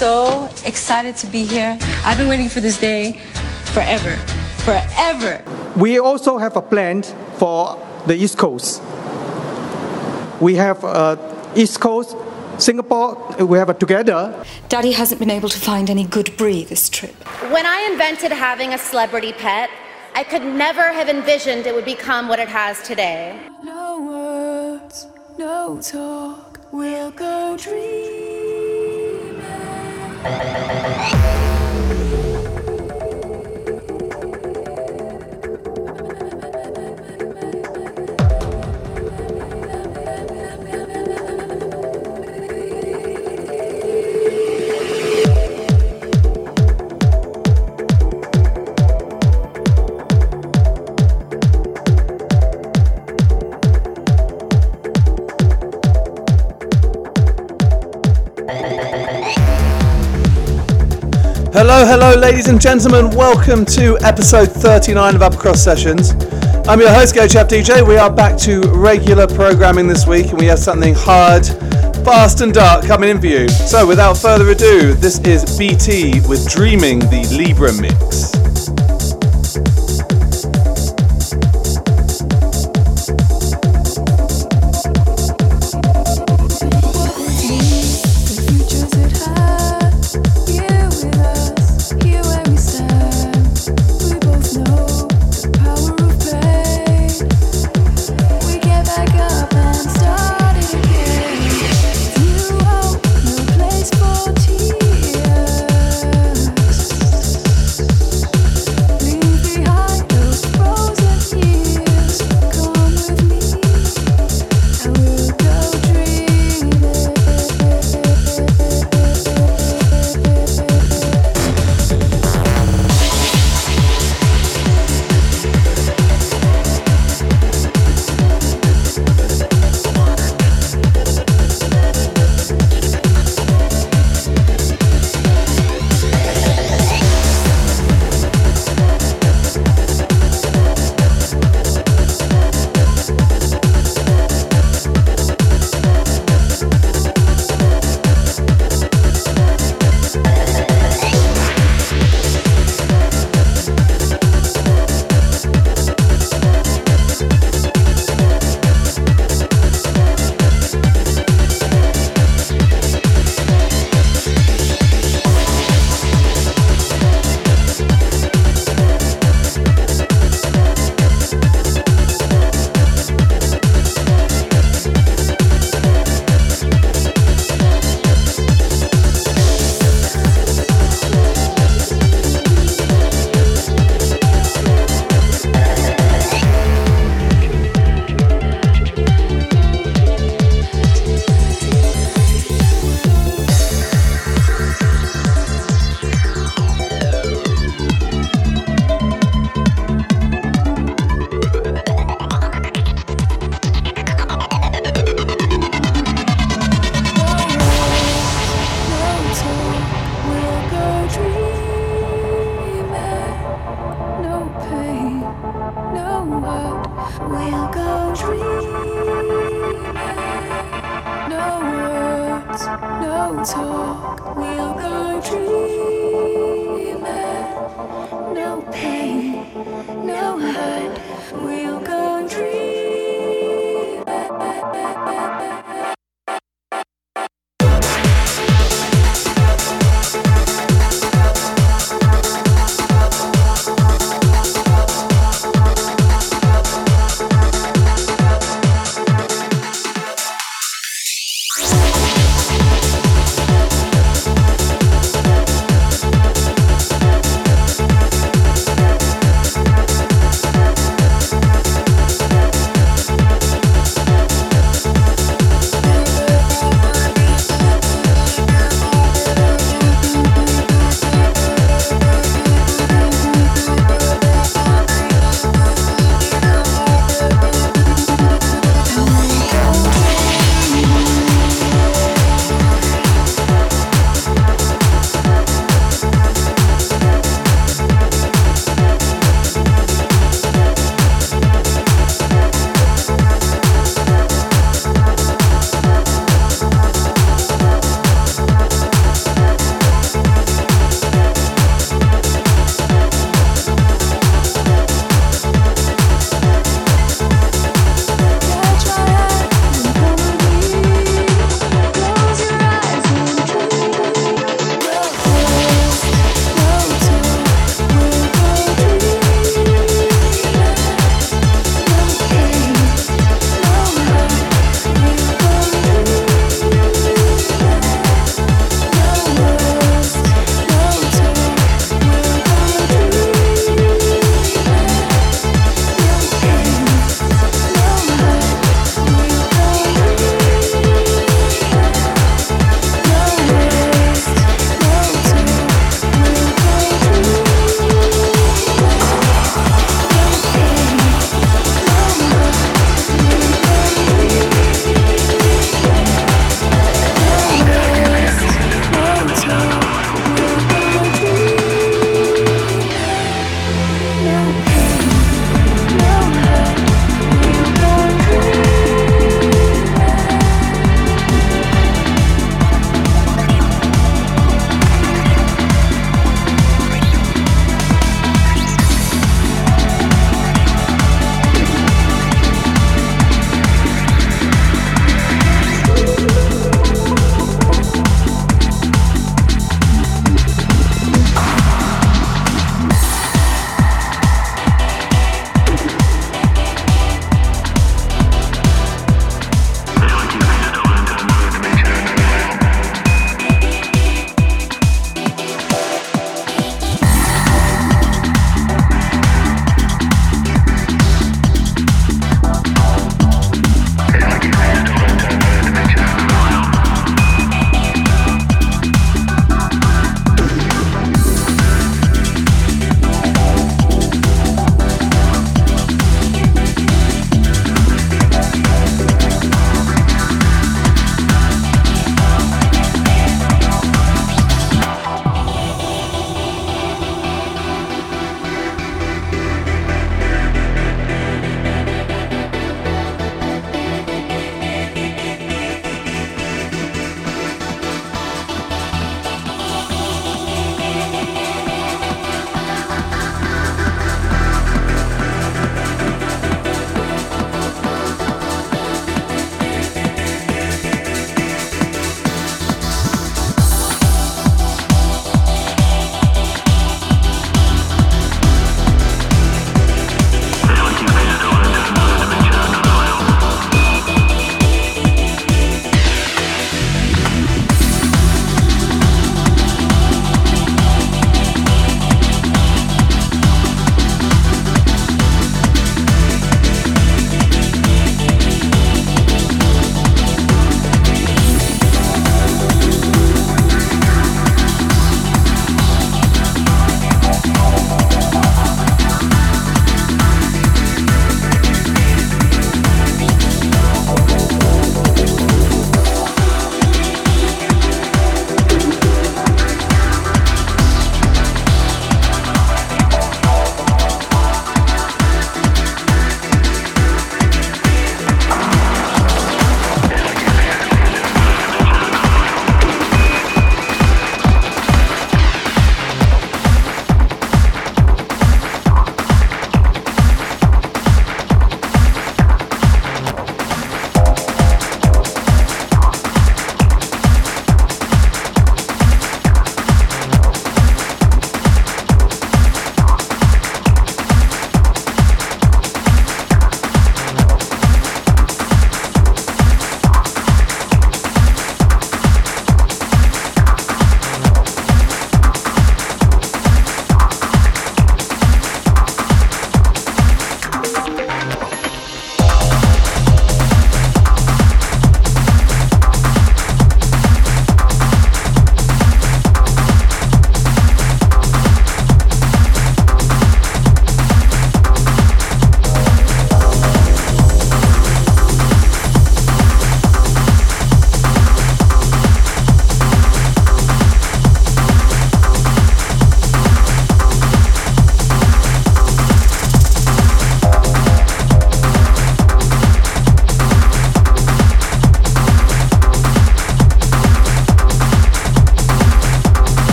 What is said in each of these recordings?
so excited to be here. I've been waiting for this day forever. Forever. We also have a plan for the East Coast. We have uh, East Coast, Singapore, we have it together. Daddy hasn't been able to find any good brie this trip. When I invented having a celebrity pet, I could never have envisioned it would become what it has today. No words, no talk, we'll go dreaming. Thank you. Hello, hello, ladies and gentlemen. Welcome to episode 39 of Upper Cross Sessions. I'm your host, Go Chap DJ. We are back to regular programming this week, and we have something hard, fast, and dark coming in for you. So, without further ado, this is BT with Dreaming the Libra Mix.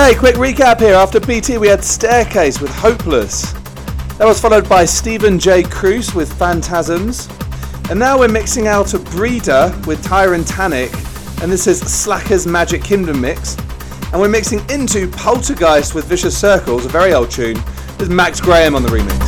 Okay, quick recap here. After BT, we had Starecase with Hopeless. That was followed by Stephen J. Kroos with Phantazmz. And now we're mixing out a Breeder with Tyrantanic. And this is Slacker's Magic Kingdom mix. And we're mixing into Poltergeist with Vicious Circles, a very old tune, with Max Graham on the remix.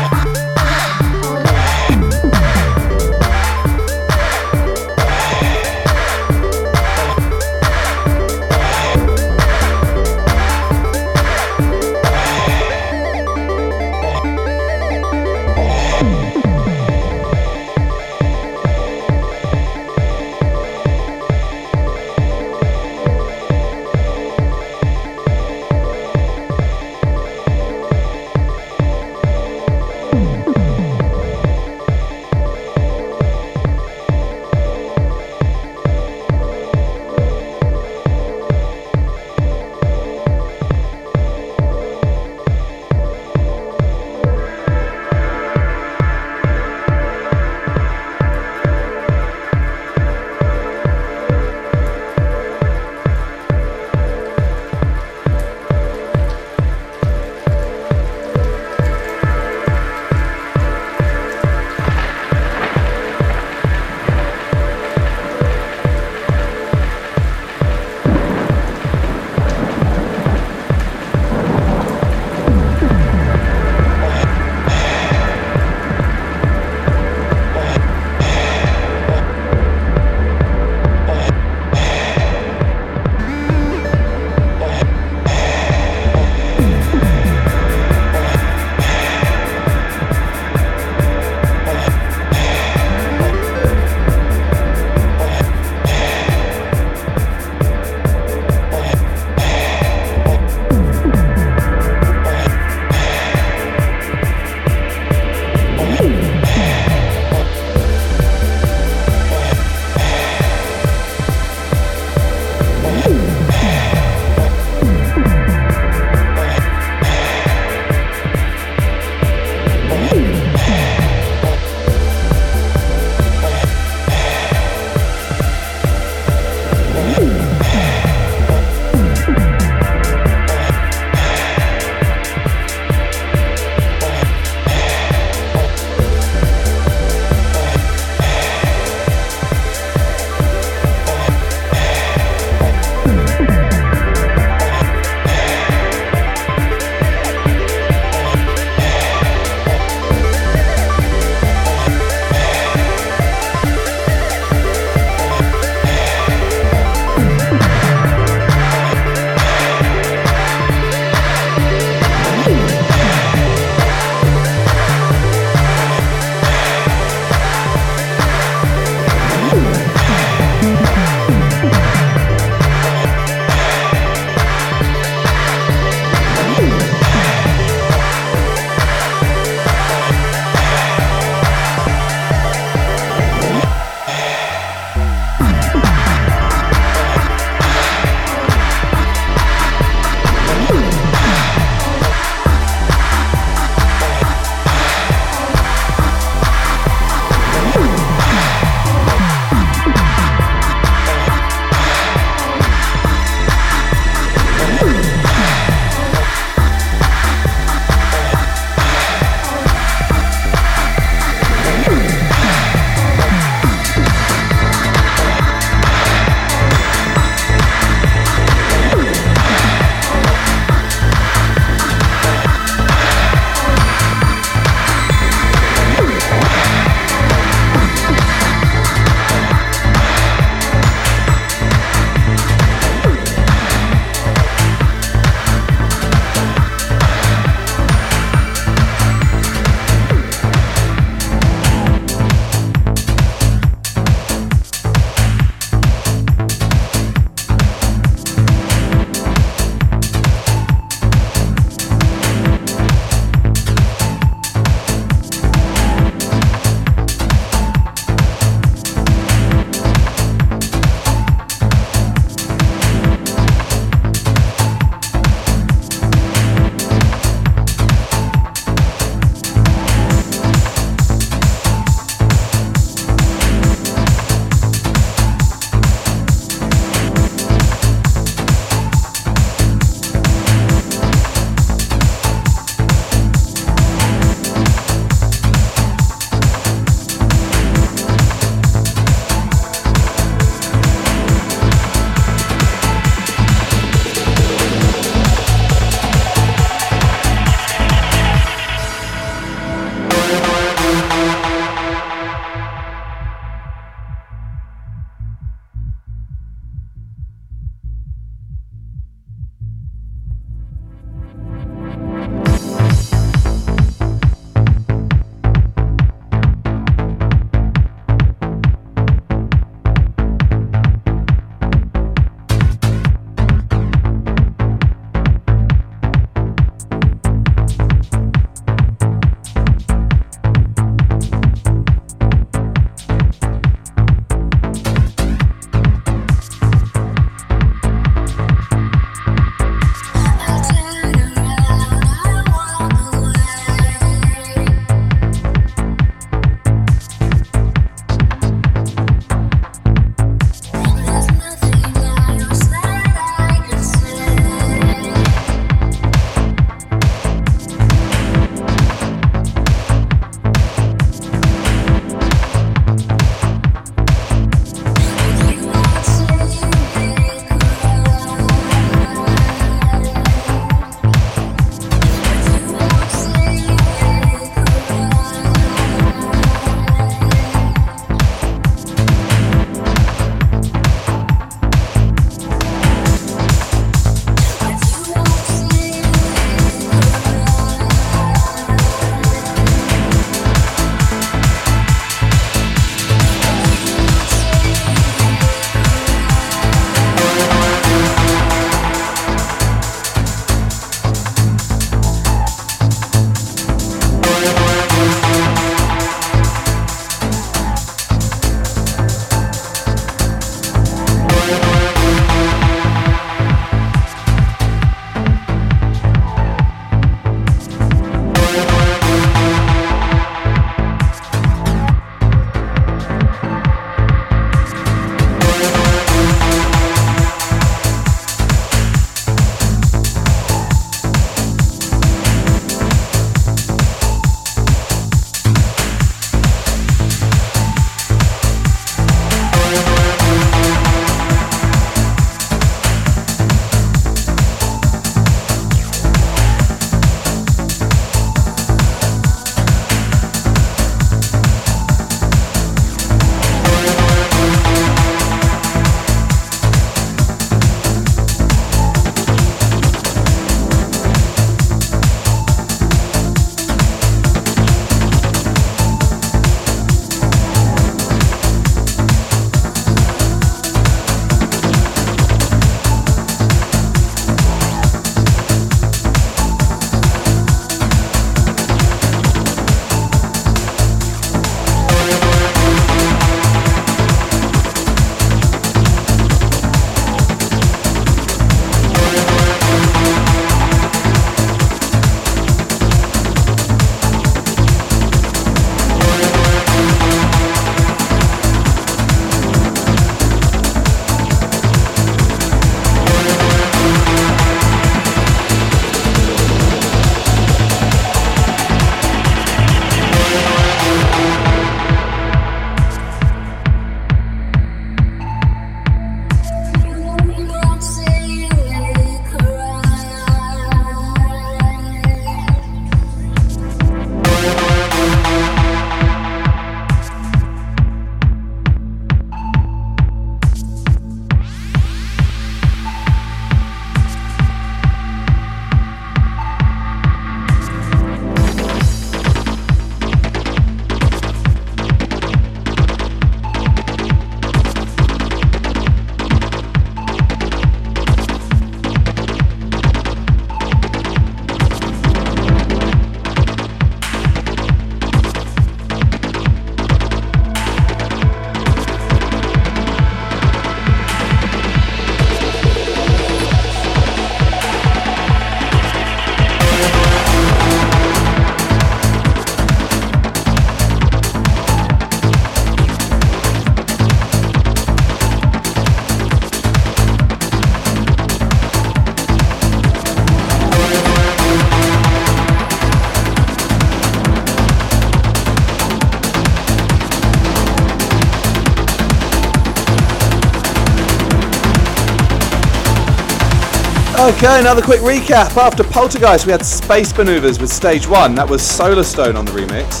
Okay, another quick recap. After Poltergeist, we had Space Manoeuvres with stage one. That was Solarstone on the remix.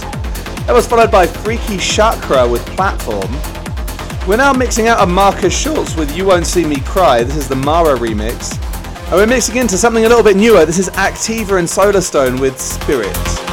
That was followed by Freaky Chakra with Platform. We're now mixing out a Markus Schulz with You Won't See Me Cry. This is the Mara remix. And we're mixing into something a little bit newer. This is Activa and Solarstone with Spirit.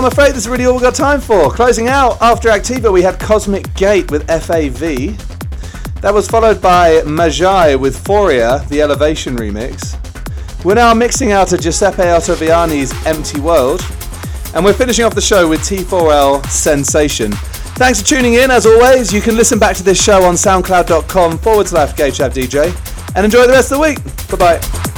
I'm afraid that's really all we've got time for. Closing out, after Activa, we had Cosmic Gate with FAV. That was followed by Majai with Phoria, the Elevation remix. We're now mixing out a Giuseppe Ottaviani's Empty World. And we're finishing off the show with T4L Sensation. Thanks for tuning in. As always, you can listen back to this show on soundcloud.com forward slash DJ and enjoy the rest of the week. Bye bye.